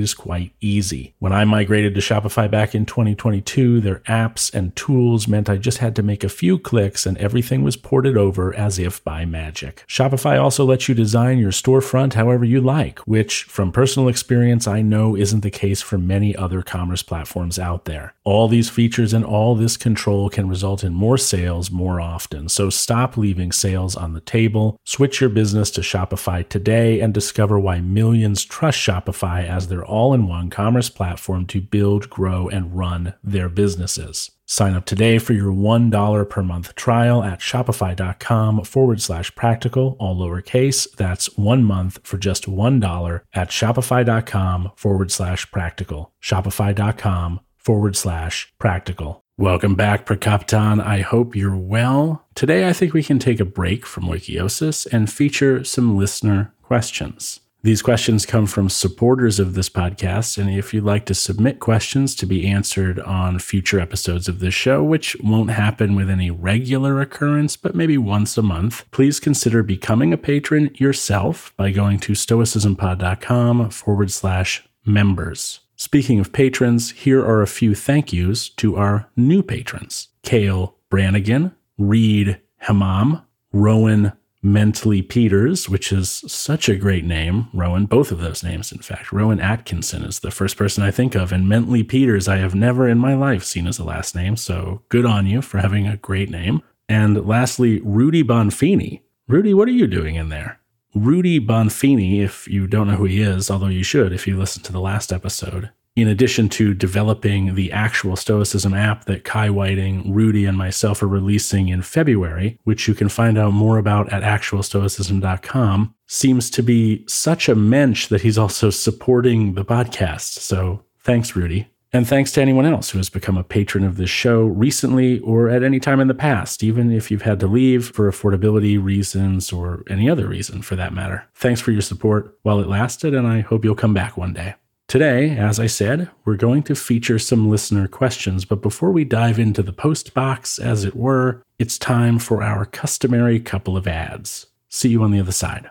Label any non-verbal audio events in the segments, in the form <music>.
is quite easy. When I migrated to Shopify back in 2022, their apps and tools meant I just had to make a few clicks and everything was ported over as if by magic. Shopify also lets you design your storefront however you like, which from personal experience I know isn't the case for many other commerce platforms out there. All these features and all this control can result in more sales more often. So stop leaving sales on the table. Switch your business to Shopify today and discover why millions trust Shopify as their all in one commerce platform to build, grow, and run their businesses. Sign up today for your $1 per month trial at shopify.com forward slash practical, all lowercase. That's one month for just $1 at shopify.com forward slash practical. Shopify.com forward slash practical. Welcome back, Prokopton. I hope you're well. Today, I think we can take a break from oikeiosis and feature some listener questions. These questions come from supporters of this podcast, and if you'd like to submit questions to be answered on future episodes of this show, which won't happen with any regular occurrence, but maybe once a month, please consider becoming a patron yourself by going to stoicismpod.com forward slash members. Speaking of patrons, here are a few thank yous to our new patrons Kale Brannigan, Reed Hamam, Rowan Mentally Peters, which is such a great name. Rowan, both of those names, in fact. Rowan Atkinson is the first person I think of, and Mentally Peters, I have never in my life seen as a last name, so good on you for having a great name. And lastly, Rudy Bonfini. Rudy, what are you doing in there? Rudy Bonfini, if you don't know who he is, although you should if you listened to the last episode, in addition to developing the actual Stoicism app that Kai Whiting, Rudy, and myself are releasing in February, which you can find out more about at actualstoicism.com, seems to be such a mensch that he's also supporting the podcast. So thanks, Rudy. And thanks to anyone else who has become a patron of this show recently or at any time in the past, even if you've had to leave for affordability reasons or any other reason for that matter. Thanks for your support while it lasted, and I hope you'll come back one day. Today, as I said, we're going to feature some listener questions, but before we dive into the post box, as it were, it's time for our customary couple of ads. See you on the other side.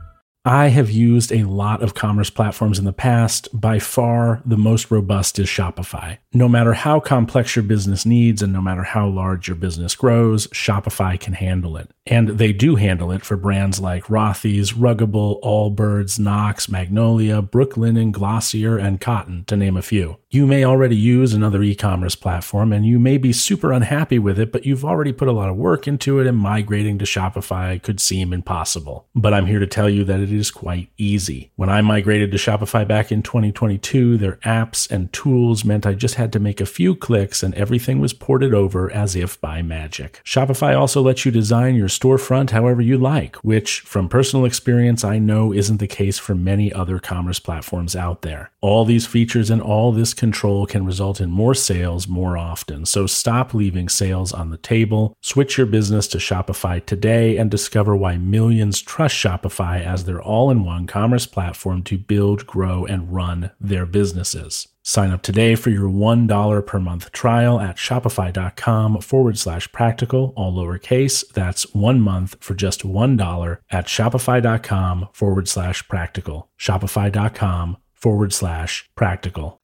I have used a lot of commerce platforms in the past. By far, the most robust is Shopify. No matter how complex your business needs and no matter how large your business grows, Shopify can handle it. And they do handle it for brands like Rothy's, Ruggable, Allbirds, Knox, Magnolia, Brooklinen, Glossier, and Cotton, to name a few. You may already use another e commerce platform and you may be super unhappy with it, but you've already put a lot of work into it and migrating to Shopify could seem impossible. But I'm here to tell you that it is quite easy. When I migrated to Shopify back in 2022, their apps and tools meant I just had to make a few clicks and everything was ported over as if by magic. Shopify also lets you design your storefront however you like, which from personal experience I know isn't the case for many other commerce platforms out there. All these features and all this control can result in more sales more often. So stop leaving sales on the table. Switch your business to Shopify today and discover why millions trust Shopify as their all in one commerce platform to build, grow, and run their businesses. Sign up today for your $1 per month trial at shopify.com forward slash practical, all lowercase. That's one month for just $1 at shopify.com forward slash practical. Shopify.com forward slash practical.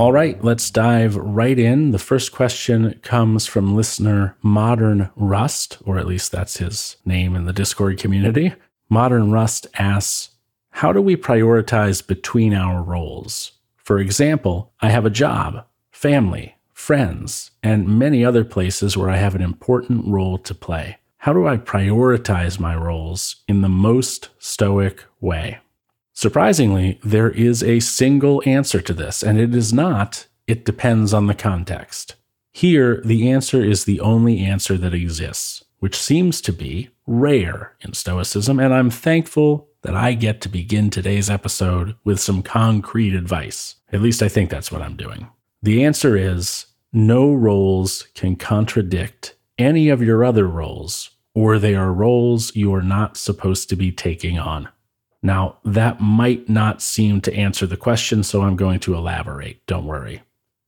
All right, let's dive right in. The first question comes from listener Modern Rust, or at least that's his name in the Discord community. Modern Rust asks, How do we prioritize between our roles? For example, I have a job, family, friends, and many other places where I have an important role to play. How do I prioritize my roles in the most stoic way? Surprisingly, there is a single answer to this, and it is not, it depends on the context. Here, the answer is the only answer that exists, which seems to be rare in Stoicism, and I'm thankful that I get to begin today's episode with some concrete advice. At least I think that's what I'm doing. The answer is no roles can contradict any of your other roles, or they are roles you are not supposed to be taking on. Now, that might not seem to answer the question, so I'm going to elaborate. Don't worry.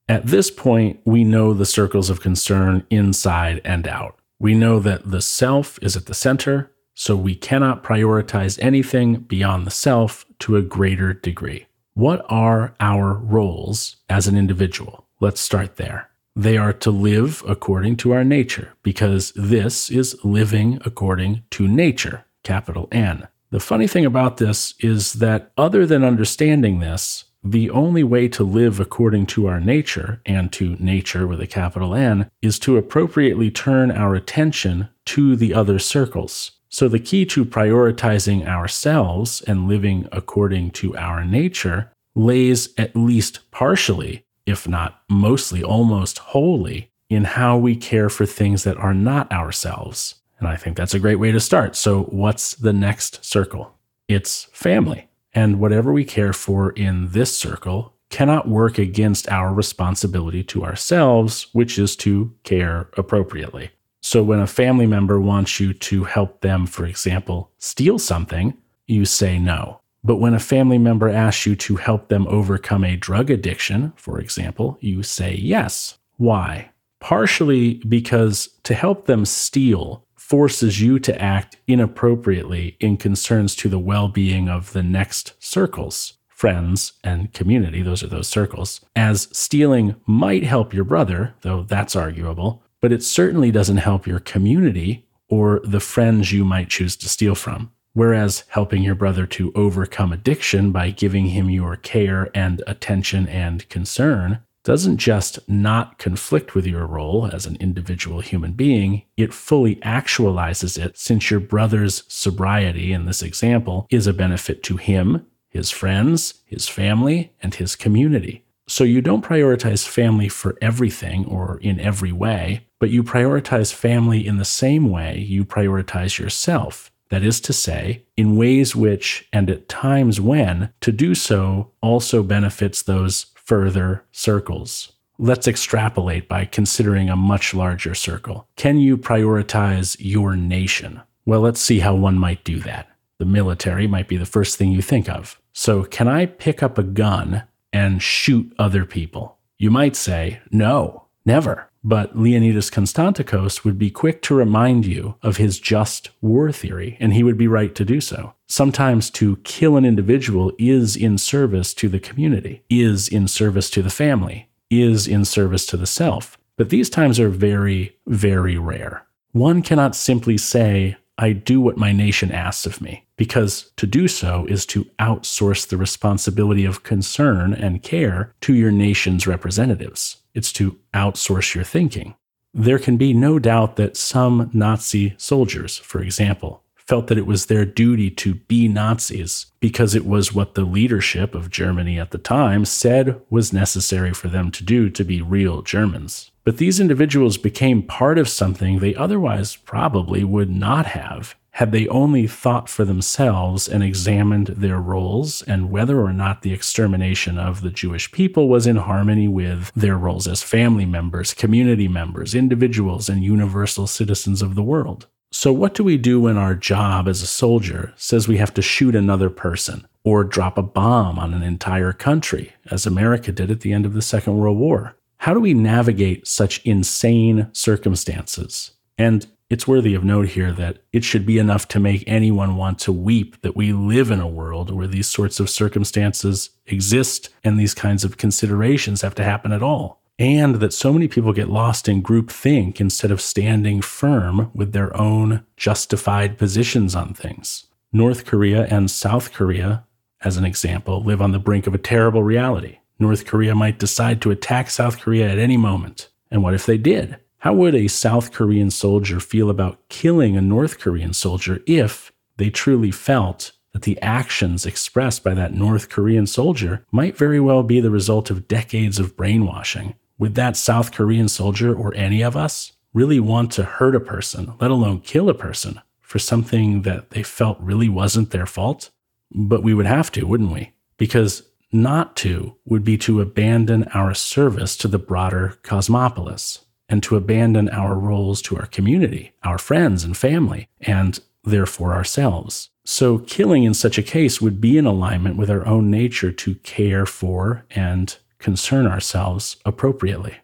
At this point, we know the circles of concern inside and out. We know that the self is at the center, so we cannot prioritize anything beyond the self to a greater degree. What are our roles as an individual? Let's start there. They are to live according to our nature, because this is living according to nature, capital N. The funny thing about this is that, other than understanding this, the only way to live according to our nature, and to nature with a capital N, is to appropriately turn our attention to the other circles. So, the key to prioritizing ourselves and living according to our nature lays at least partially if not mostly, almost wholly, in how we care for things that are not ourselves. And I think that's a great way to start. So, what's the next circle? It's family. And whatever we care for in this circle cannot work against our responsibility to ourselves, which is to care appropriately. So, when a family member wants you to help them, for example, steal something, you say no. But when a family member asks you to help them overcome a drug addiction, for example, you say yes. Why? Partially because to help them steal forces you to act inappropriately in concerns to the well being of the next circles, friends and community. Those are those circles. As stealing might help your brother, though that's arguable, but it certainly doesn't help your community or the friends you might choose to steal from. Whereas helping your brother to overcome addiction by giving him your care and attention and concern doesn't just not conflict with your role as an individual human being, it fully actualizes it since your brother's sobriety in this example is a benefit to him, his friends, his family, and his community. So you don't prioritize family for everything or in every way, but you prioritize family in the same way you prioritize yourself that is to say, in ways which, and at times when, to do so also benefits those further circles. Let's extrapolate by considering a much larger circle. Can you prioritize your nation? Well, let's see how one might do that. The military might be the first thing you think of. So, can I pick up a gun and shoot other people? You might say, no, never. But Leonidas Konstantakos would be quick to remind you of his just war theory, and he would be right to do so. Sometimes to kill an individual is in service to the community, is in service to the family, is in service to the self. But these times are very, very rare. One cannot simply say, I do what my nation asks of me, because to do so is to outsource the responsibility of concern and care to your nation's representatives it's to outsource your thinking. There can be no doubt that some Nazi soldiers, for example, felt that it was their duty to be Nazis because it was what the leadership of Germany at the time said was necessary for them to do to be real Germans. But these individuals became part of something they otherwise probably would not have had they only thought for themselves and examined their roles and whether or not the extermination of the Jewish people was in harmony with their roles as family members, community members, individuals, and universal citizens of the world. So, what do we do when our job as a soldier says we have to shoot another person or drop a bomb on an entire country, as America did at the end of the Second World War? How do we navigate such insane circumstances? And It's worthy of note here that it should be enough to make anyone want to weep that we live in a world where these sorts of circumstances exist and these kinds of considerations have to happen at all. And that so many people get lost in groupthink instead of standing firm with their own justified positions on things. North Korea and South Korea, as an example, live on the brink of a terrible reality. North Korea might decide to attack South Korea at any moment. And what if they did? How would a South Korean soldier feel about killing a North Korean soldier if they truly felt that the actions expressed by that North Korean soldier might very well be the result of decades of brainwashing? Would that South Korean soldier or any of us really want to hurt a person, let alone kill a person, for something that they felt really wasn't their fault? But we would have to, wouldn't we? Because not to would be to abandon our service to the broader cosmopolis and to abandon our roles to our community, our friends and family, and therefore ourselves. So, killing in such a case would be in alignment with our own nature to care for and concern ourselves appropriately.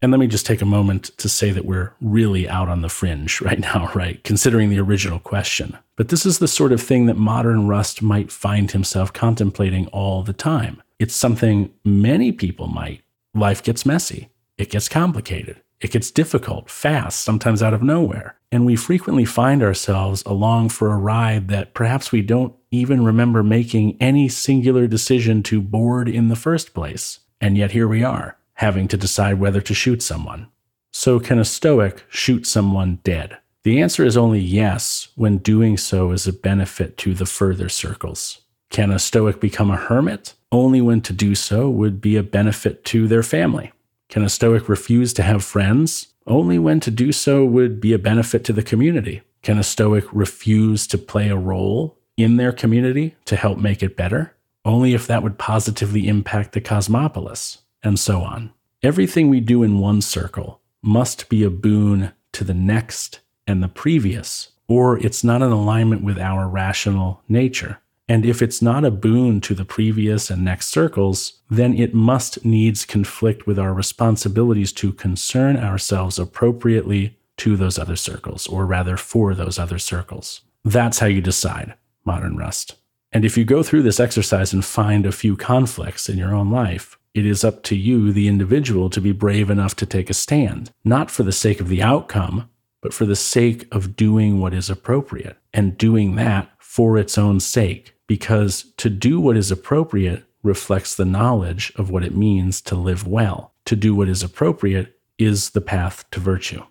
And let me just take a moment to say that we're really out on the fringe <laughs> right now, right? Considering the original question. But this is the sort of thing that modern Rust might find himself contemplating all the time. It's something many people might. Life gets messy, it gets complicated. It gets difficult, fast, sometimes out of nowhere. And we frequently find ourselves along for a ride that perhaps we don't even remember making any singular decision to board in the first place. And yet here we are, having to decide whether to shoot someone. So, can a Stoic shoot someone dead? The answer is only yes when doing so is a benefit to the further circles. Can a Stoic become a hermit? Only when to do so would be a benefit to their family. Can a Stoic refuse to have friends? Only when to do so would be a benefit to the community. Can a Stoic refuse to play a role in their community to help make it better? Only if that would positively impact the cosmopolis, and so on. Everything we do in one circle must be a boon to the next and the previous, or it's not in alignment with our rational nature. And if it's not a boon to the previous and next circles, then it must needs conflict with our responsibilities to concern ourselves appropriately to those other circles, or rather for those other circles. That's how you decide, modern Rust. And if you go through this exercise and find a few conflicts in your own life, it is up to you, the individual, to be brave enough to take a stand, not for the sake of the outcome, but for the sake of doing what is appropriate and doing that for its own sake because to do what is appropriate reflects the knowledge of what it means to live well. To do what is appropriate is the path to virtue.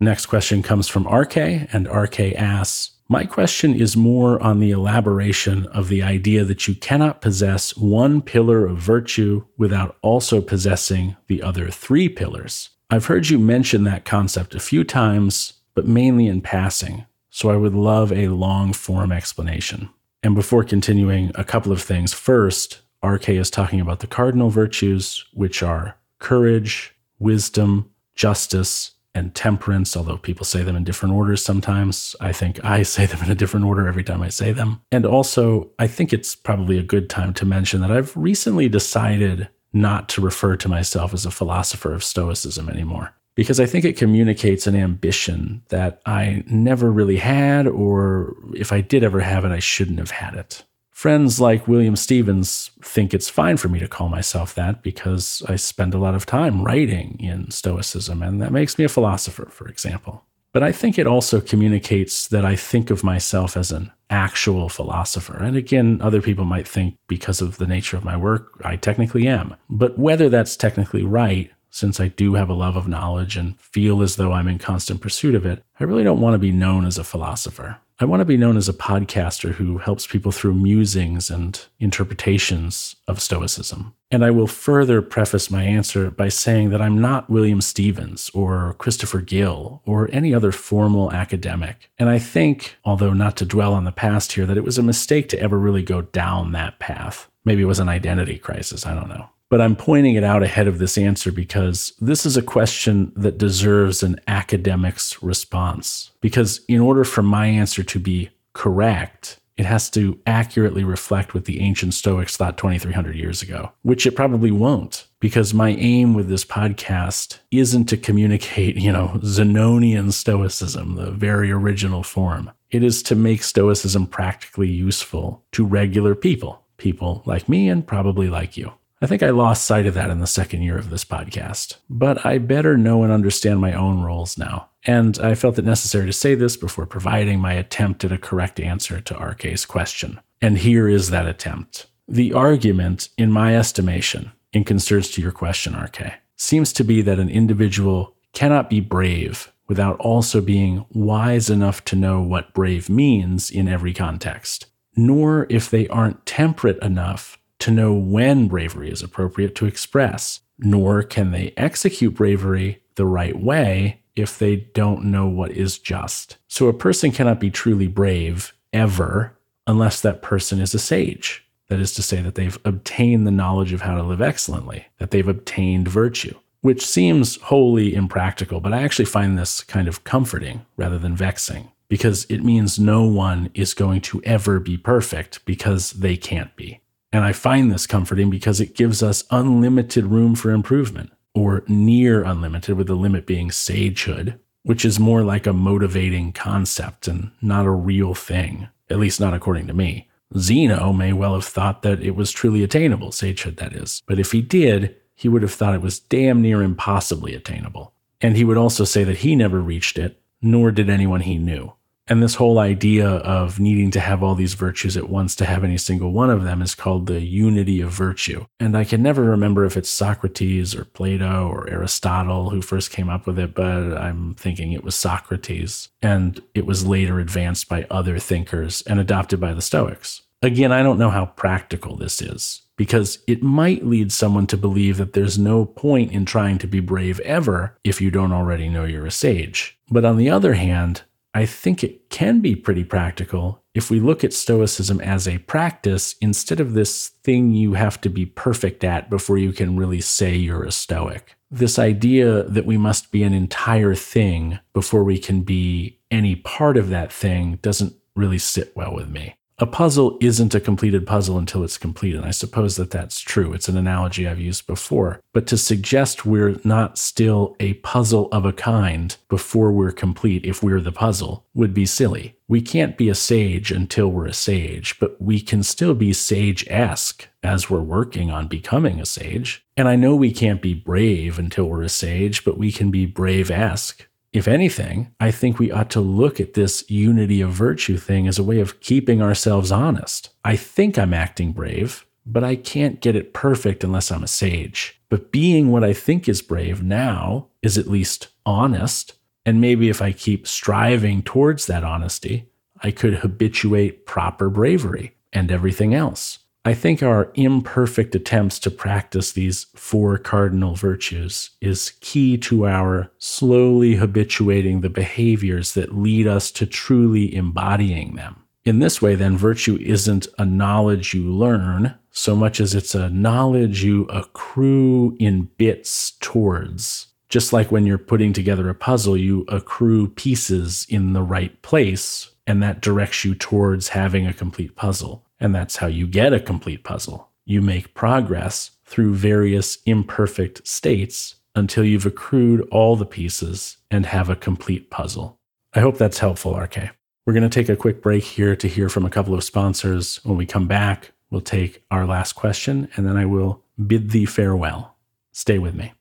Next question comes from Arkhê, and Arkhê asks, my question is more on the elaboration of the idea that you cannot possess one pillar of virtue without also possessing the other three pillars. I've heard you mention that concept a few times, but mainly in passing, so I would love a long form explanation. And before continuing, a couple of things. First, Arkhê is talking about the cardinal virtues, which are courage, wisdom, justice, and temperance, although people say them in different orders sometimes. I think I <laughs> say them in a different order every time I say them. And also, I think it's probably a good time to mention that I've recently decided not to refer to myself as a philosopher of Stoicism anymore because I think it communicates an ambition that I never really had, or if I did ever have it, I shouldn't have had it. Friends like William Stephens think it's fine for me to call myself that because I spend a lot of time writing in Stoicism, and that makes me a philosopher, for example. But I think it also communicates that I think of myself as an actual philosopher. And again, other people might think because of the nature of my work, I technically am. But whether that's technically right since I do have a love of knowledge and feel as though I'm in constant pursuit of it, I really don't want to be known as a philosopher. I want to be known as a podcaster who helps people through musings and interpretations of Stoicism. And I will further preface my answer by saying that I'm not William Stephens or Christopher Gill or any other formal academic. And I think, although not to dwell on the past here, that it was a mistake to ever really go down that path. Maybe it was an identity crisis, I don't know. But I'm pointing it out ahead of this answer because this is a question that deserves an academic's response. Because in order for my answer to be correct, It has to accurately reflect what the ancient Stoics thought 2,300 years ago, which it probably won't, because my aim with this podcast isn't to communicate, you know, Zenonian Stoicism, the very original form. It is to make Stoicism practically useful to regular people, people like me and probably like you. I think I lost sight of that in the second year of this podcast, but I better know and understand my own roles now. And I felt it necessary to say this before providing my attempt at a correct answer to Arkhê's question. And here is that attempt. The argument, in my estimation, in concerns to your question, RK, seems to be that an individual cannot be brave without also being wise enough to know what brave means in every context, nor if they aren't temperate enough to know when bravery is appropriate to express, nor can they execute bravery the right way if they don't know what is just. So a person cannot be truly brave ever unless that person is a sage. That is to say, that they've obtained the knowledge of how to live excellently, that they've obtained virtue, which seems wholly impractical, but I actually find this kind of comforting rather than vexing because it means no one is going to ever be perfect because they can't be. And I find this comforting because it gives us unlimited room for improvement or near unlimited, with the limit being sagehood, which is more like a motivating concept and not a real thing, at least not according to me. Zeno may well have thought that it was truly attainable, sagehood that is, but if he did, he would have thought it was damn near impossibly attainable. And he would also say that he never reached it, nor did anyone he knew. And this whole idea of needing to have all these virtues at once to have any single one of them is called the unity of virtue. And I can never remember if it's Socrates or Plato or Aristotle who first came up with it, but I'm thinking it was Socrates. And it was later advanced by other thinkers and adopted by the Stoics. Again, I don't know how practical this is because it might lead someone to believe that there's no point in trying to be brave ever if you don't already know you're a sage. But on the other hand, I think it can be pretty practical if we look at Stoicism as a practice instead of this thing you have to be perfect at before you can really say you're a Stoic. This idea that we must be an entire thing before we can be any part of that thing doesn't really sit well with me a puzzle isn't a completed puzzle until it's complete. And I suppose that that's true. It's an analogy I've used before. But to suggest we're not still a puzzle of a kind before we're complete, if we're the puzzle, would be silly. We can't be a sage until we're a sage, but we can still be sage esque as we're working on becoming a sage. And I know we can't be brave until we're a sage, but we can be brave esque if anything, I think we ought to look at this unity of virtue thing as a way of keeping ourselves honest. I think I'm acting brave, but I can't get it perfect unless I'm a sage. But being what I think is brave now is at least honest. And maybe if I keep striving towards that honesty, I could habituate proper bravery and everything else. I think our imperfect attempts to practice these four cardinal virtues is key to our slowly habituating the behaviors that lead us to truly embodying them. In this way, then, virtue isn't a knowledge you learn so much as it's a knowledge you accrue in bits towards. Just like when you're putting together a puzzle, you accrue pieces in the right place, and that directs you towards having a complete puzzle. And that's how you get a complete puzzle. You make progress through various imperfect states until you've accrued all the pieces and have a complete puzzle. I hope that's helpful, Arkhê. We're going to take a quick break here to hear from a couple of sponsors. When we come back, we'll take our last question and then I will bid thee farewell. Stay with me.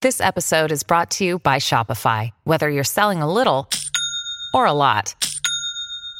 This episode is brought to you by Shopify. Whether you're selling a little or a lot,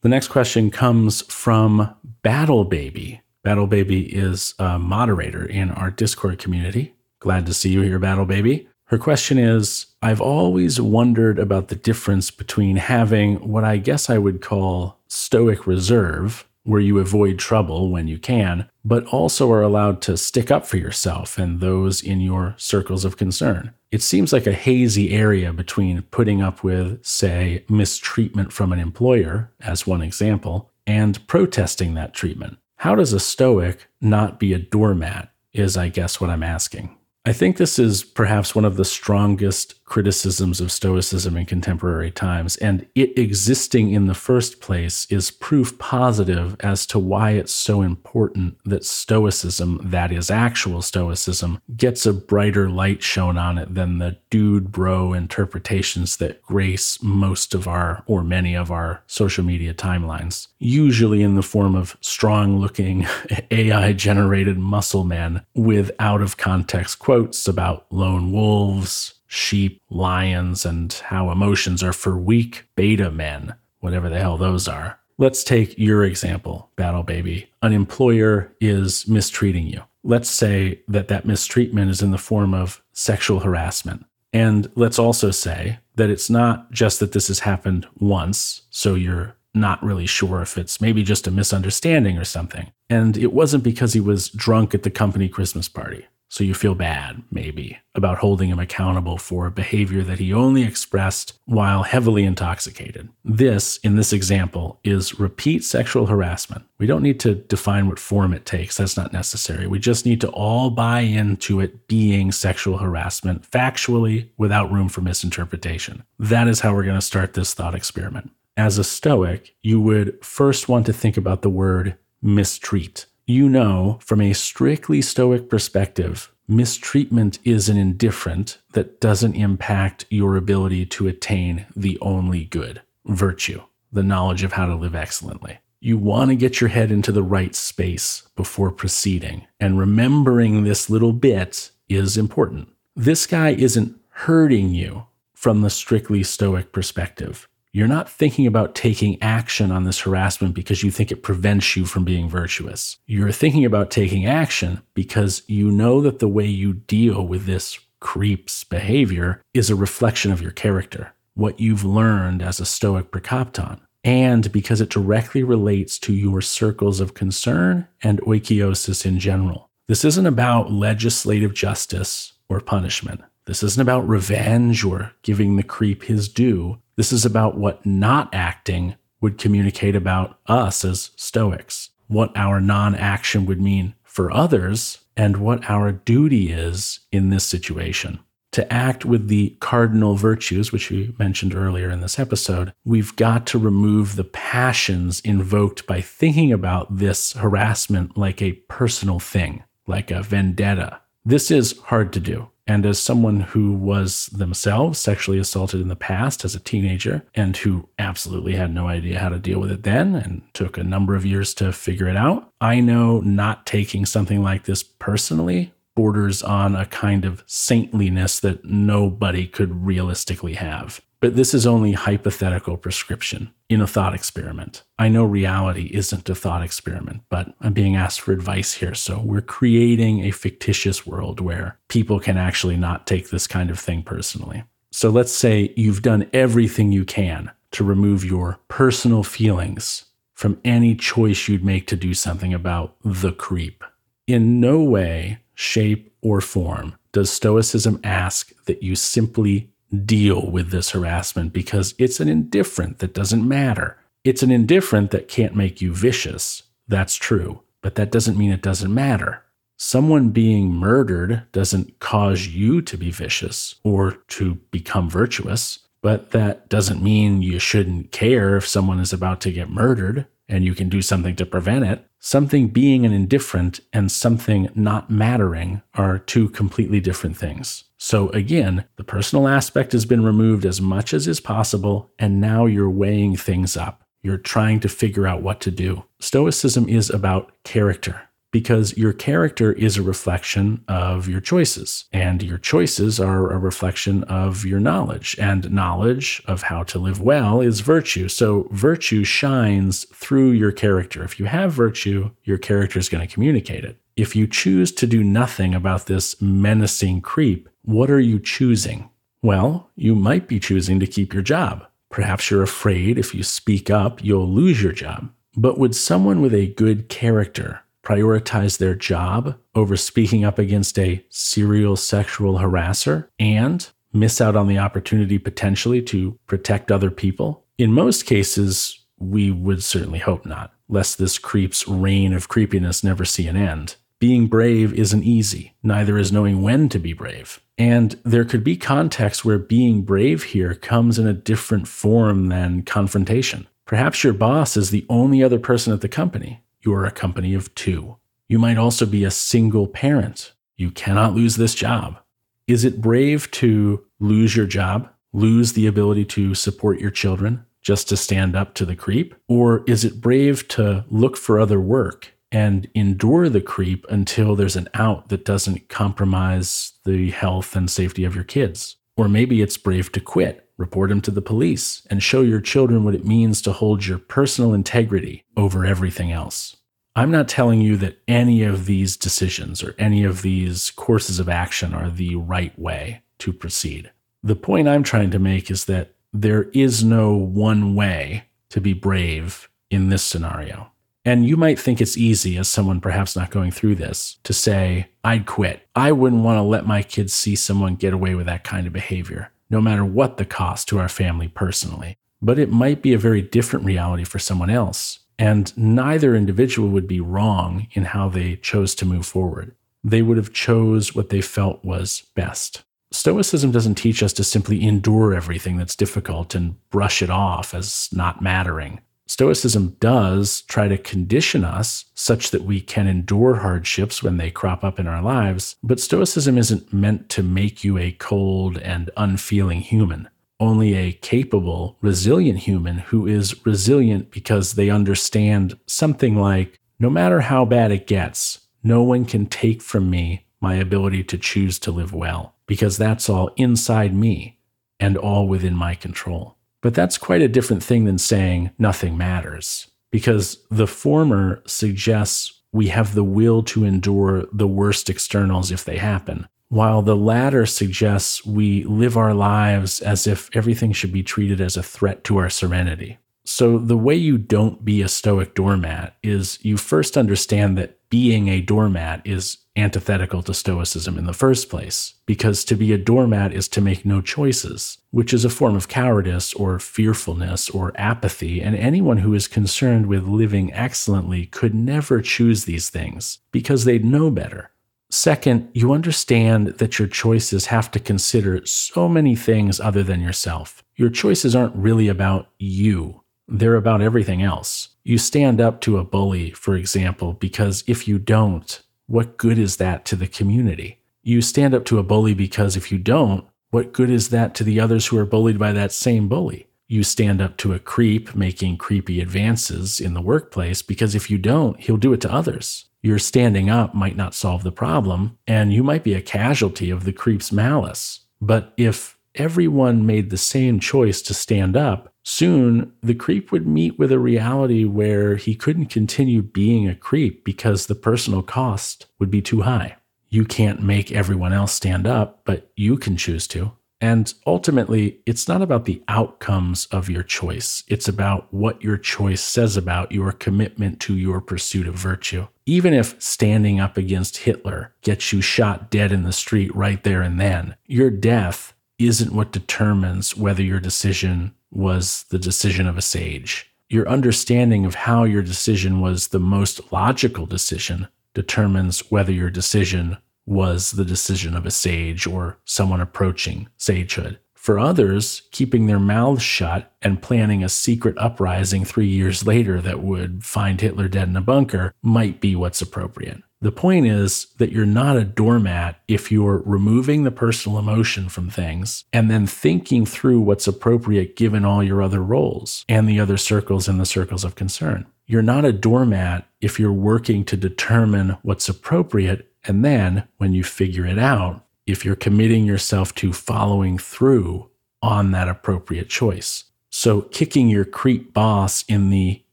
The next question comes from Battle Baby. Battle Baby is a moderator in our Discord community. Glad to see you here, Battle Baby. Her question is I've always wondered about the difference between having what I guess I would call stoic reserve, where you avoid trouble when you can, but also are allowed to stick up for yourself and those in your circles of concern. It seems like a hazy area between putting up with, say, mistreatment from an employer, as one example, and protesting that treatment. How does a Stoic not be a doormat? Is, I guess, what I'm asking. I think this is perhaps one of the strongest criticisms of Stoicism in contemporary times, and it existing in the first place is proof positive as to why it's so important that Stoicism, that is actual Stoicism, gets a brighter light shown on it than the dude bro interpretations that grace most of our, or many of our, social media timelines, usually in the form of strong looking AI <laughs> generated muscle men with out of context quotes about lone wolves, sheep, lions, and how emotions are for weak beta men, whatever the hell those are. Let's take your example, Battle Baby. An employer is mistreating you. Let's say that that mistreatment is in the form of sexual harassment. And let's also say that it's not just that this has happened once, so you're not really sure if it's maybe just a misunderstanding or something. And it wasn't because he was drunk at the company Christmas party. So you feel bad, maybe, about holding him accountable for a behavior that he only expressed while heavily intoxicated. This, in this example, is repeat sexual harassment. We don't need to define what form it takes. That's not necessary. We just need to all buy into it being sexual harassment factually without room for misinterpretation. That is how we're going to start this thought experiment. As a Stoic, you would first want to think about the word mistreat you know from a strictly Stoic perspective, mistreatment is an indifferent that doesn't impact your ability to attain the only good virtue, the knowledge of how to live excellently. You want to get your head into the right space before proceeding, and remembering this little bit is important. This guy isn't hurting you from the strictly Stoic perspective. You're not thinking about taking action on this harassment because you think it prevents you from being virtuous. You're thinking about taking action because you know that the way you deal with this creep's behavior is a reflection of your character, what you've learned as a Stoic prokopton, and because it directly relates to your circles of concern and oikeiosis in general. This isn't about legislative justice or punishment. This isn't about revenge or giving the creep his due. This is about what not acting would communicate about us as Stoics, what our non action would mean for others, and what our duty is in this situation. To act with the cardinal virtues, which we mentioned earlier in this episode, we've got to remove the passions invoked by thinking about this harassment like a personal thing, like a vendetta. This is hard to do. And as someone who was themselves sexually assaulted in the past as a teenager and who absolutely had no idea how to deal with it then and took a number of years to figure it out, I know not taking something like this personally borders on a kind of saintliness that nobody could realistically have. But this is only hypothetical prescription in a thought experiment. I know reality isn't a thought experiment, but I'm being asked for advice here. So we're creating a fictitious world where people can actually not take this kind of thing personally. So let's say you've done everything you can to remove your personal feelings from any choice you'd make to do something about the creep. In no way, shape, or form does Stoicism ask that you simply deal with this harassment because it's an indifferent that doesn't matter. It's an indifferent that can't make you vicious. That's true. But that doesn't mean it doesn't matter. Someone being murdered doesn't cause you to be vicious or to become virtuous, but that doesn't mean you shouldn't care if someone is about to get murdered and you can do something to prevent it. Something being an indifferent and something not mattering are two completely different things. So again, the personal aspect has been removed as much as is possible, and now you're weighing things up. You're trying to figure out what to do. Stoicism is about character. because your character is a reflection of your choices, and your choices are a reflection of your knowledge, and knowledge of how to live well is virtue. So virtue shines through your character. If you have virtue, your character is going to communicate it. If you choose to do nothing about this menacing creep, what are you choosing? Well, you might be choosing to keep your job. Perhaps you're afraid if you speak up, you'll lose your job. But would someone with a good character prioritize their job over speaking up against a serial sexual harasser and miss out on the opportunity potentially to protect other people? In most cases, we would certainly hope not, lest this creep's reign of creepiness never see an end. Being brave isn't easy, neither is knowing when to be brave. And there could be contexts where being brave here comes in a different form than confrontation. Perhaps your boss is the only other person at the company. You are a company of two. You might also be a single parent. You cannot lose this job. Is it brave to lose your job, lose the ability to support your children just to stand up to the creep? Or is it brave to look for other work and endure the creep until there's an out that doesn't compromise the health and safety of your kids? Or maybe it's brave to quit report him to the police, and show your children what it means to hold your personal integrity over everything else. I'm not telling you that any of these decisions or any of these courses of action are the right way to proceed. The point I'm trying to make is that there is no one way to be brave in this scenario. And you might think it's easy, as someone perhaps not going through this, to say, I'd quit. I wouldn't want to let my kids see someone get away with that kind of behavior no matter what the cost to our family personally. But it might be a very different reality for someone else. And neither individual would be wrong in how they chose to move forward. They would have chose what they felt was best. Stoicism doesn't teach us to simply endure everything that's difficult and brush it off as not mattering. Stoicism does try to condition us such that we can endure hardships when they crop up in our lives, but Stoicism isn't meant to make you a cold and unfeeling human. Only a capable, resilient human who is resilient because they understand something like no matter how bad it gets, no one can take from me my ability to choose to live well, because that's all inside me and all within my control. But that's quite a different thing than saying nothing matters, because the former suggests we have the will to endure the worst externals if they happen, while the latter suggests we live our lives as if everything should be treated as a threat to our serenity. So, the way you don't be a stoic doormat is you first understand that being a doormat is antithetical to Stoicism in the first place, because to be a doormat is to make no choices, which is a form of cowardice or fearfulness or apathy, and anyone who is concerned with living excellently could never choose these things because they'd know better. Second, you understand that your choices have to consider so many things other than yourself. Your choices aren't really about you, they're about everything else. You stand up to a bully, for example, because if you don't, what good is that to the community? You stand up to a bully because if you don't, what good is that to the others who are bullied by that same bully? You stand up to a creep making creepy advances in the workplace because if you don't, he'll do it to others. Your standing up might not solve the problem, and you might be a casualty of the creep's malice. But if everyone made the same choice to stand up, soon the creep would meet with a reality where he couldn't continue being a creep because the personal cost would be too high. You can't make everyone else stand up, but you can choose to. And ultimately, it's not about the outcomes of your choice. It's about what your choice says about your commitment to your pursuit of virtue. Even if standing up against Hitler gets you shot dead in the street right there and then, your death isn't what determines whether your decision was the decision of a sage. Your understanding of how your decision was the most logical decision determines whether your decision was the decision of a sage or someone approaching sagehood. For others, keeping their mouths shut and planning a secret uprising three years later that would find Hitler dead in a bunker might be what's appropriate. The point is that you're not a doormat if you're removing the personal emotion from things and then thinking through what's appropriate given all your other roles and the other circles and the circles of concern. You're not a doormat if you're working to determine what's appropriate. And then when you figure it out, if you're committing yourself to following through on that appropriate choice. So, kicking your creep boss in the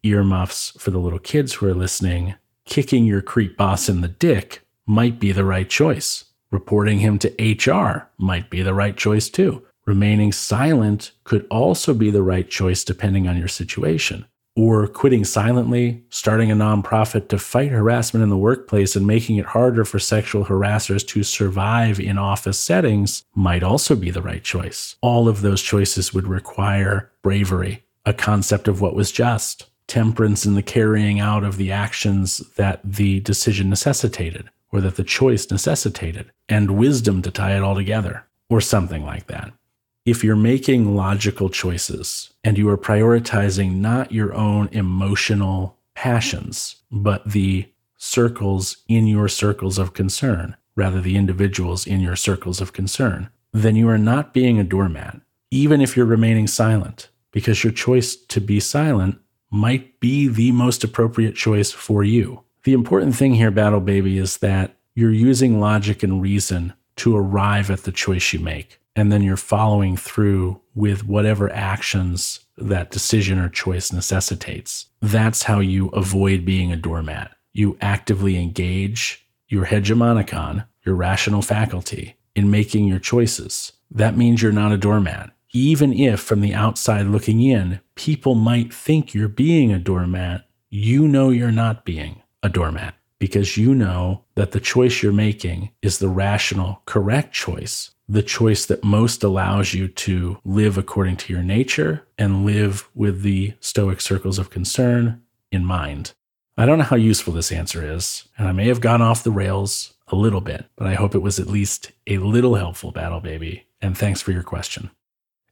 earmuffs for the little kids who are listening kicking your creep boss in the dick might be the right choice. Reporting him to HR might be the right choice too. Remaining silent could also be the right choice depending on your situation. Or quitting silently, starting a nonprofit to fight harassment in the workplace and making it harder for sexual harassers to survive in office settings might also be the right choice. All of those choices would require bravery, a concept of what was just temperance in the carrying out of the actions that the decision necessitated or that the choice necessitated, and wisdom to tie it all together, or something like that. If you're making logical choices and you are prioritizing not your own emotional passions, but the circles in your circles of concern, rather the individuals in your circles of concern, then you are not being a doormat, even if you're remaining silent, because your choice to be silent might be the most appropriate choice for you. The important thing here, Battle Baby, is that you're using logic and reason to arrive at the choice you make. And then you're following through with whatever actions that decision or choice necessitates. That's how you avoid being a doormat. You actively engage your hegemonicon, your rational faculty, in making your choices. That means you're not a doormat even if from the outside looking in, people might think you're being a doormat, you know you're not being a doormat because you know that the choice you're making is the rational, correct choice, the choice that most allows you to live according to your nature and live with the Stoic circles of concern in mind. I don't know how useful this answer is, and I may have gone off the rails a little bit, but I hope it was at least a little helpful, Battle Baby. And thanks for your question.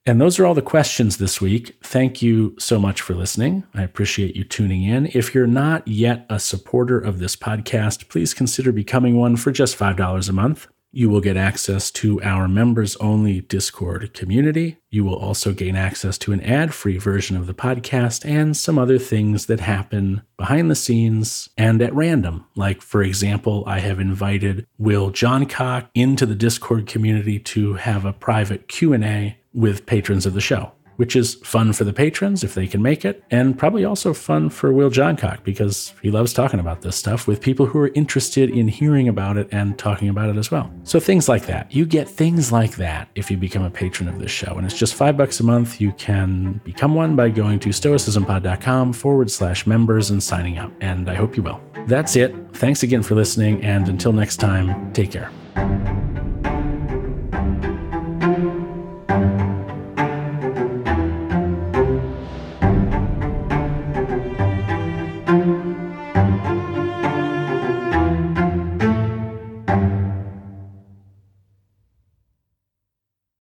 And those are all the questions this week. Thank you so much for listening. I appreciate you tuning in. If you're not yet a supporter of this podcast, please consider becoming one for just $5 a month. You will get access to our members only Discord community. You will also gain access to an ad free version of the podcast and some other things that happen behind the scenes and at random. Like, for example, I have invited Will Johncock into the Discord community to have a private Q&A with patrons of the show, which is fun for the patrons if they can make it, and probably also fun for Will Johncock because he loves talking about this stuff with people who are interested in hearing about it and talking about it as well. So things like that. You get things like that if you become a patron of this show, and it's just five bucks a month. You can become one by going to stoicismpod.com forward slash members and signing up, and I hope you will. That's it. Thanks again for listening, and until next time, take care.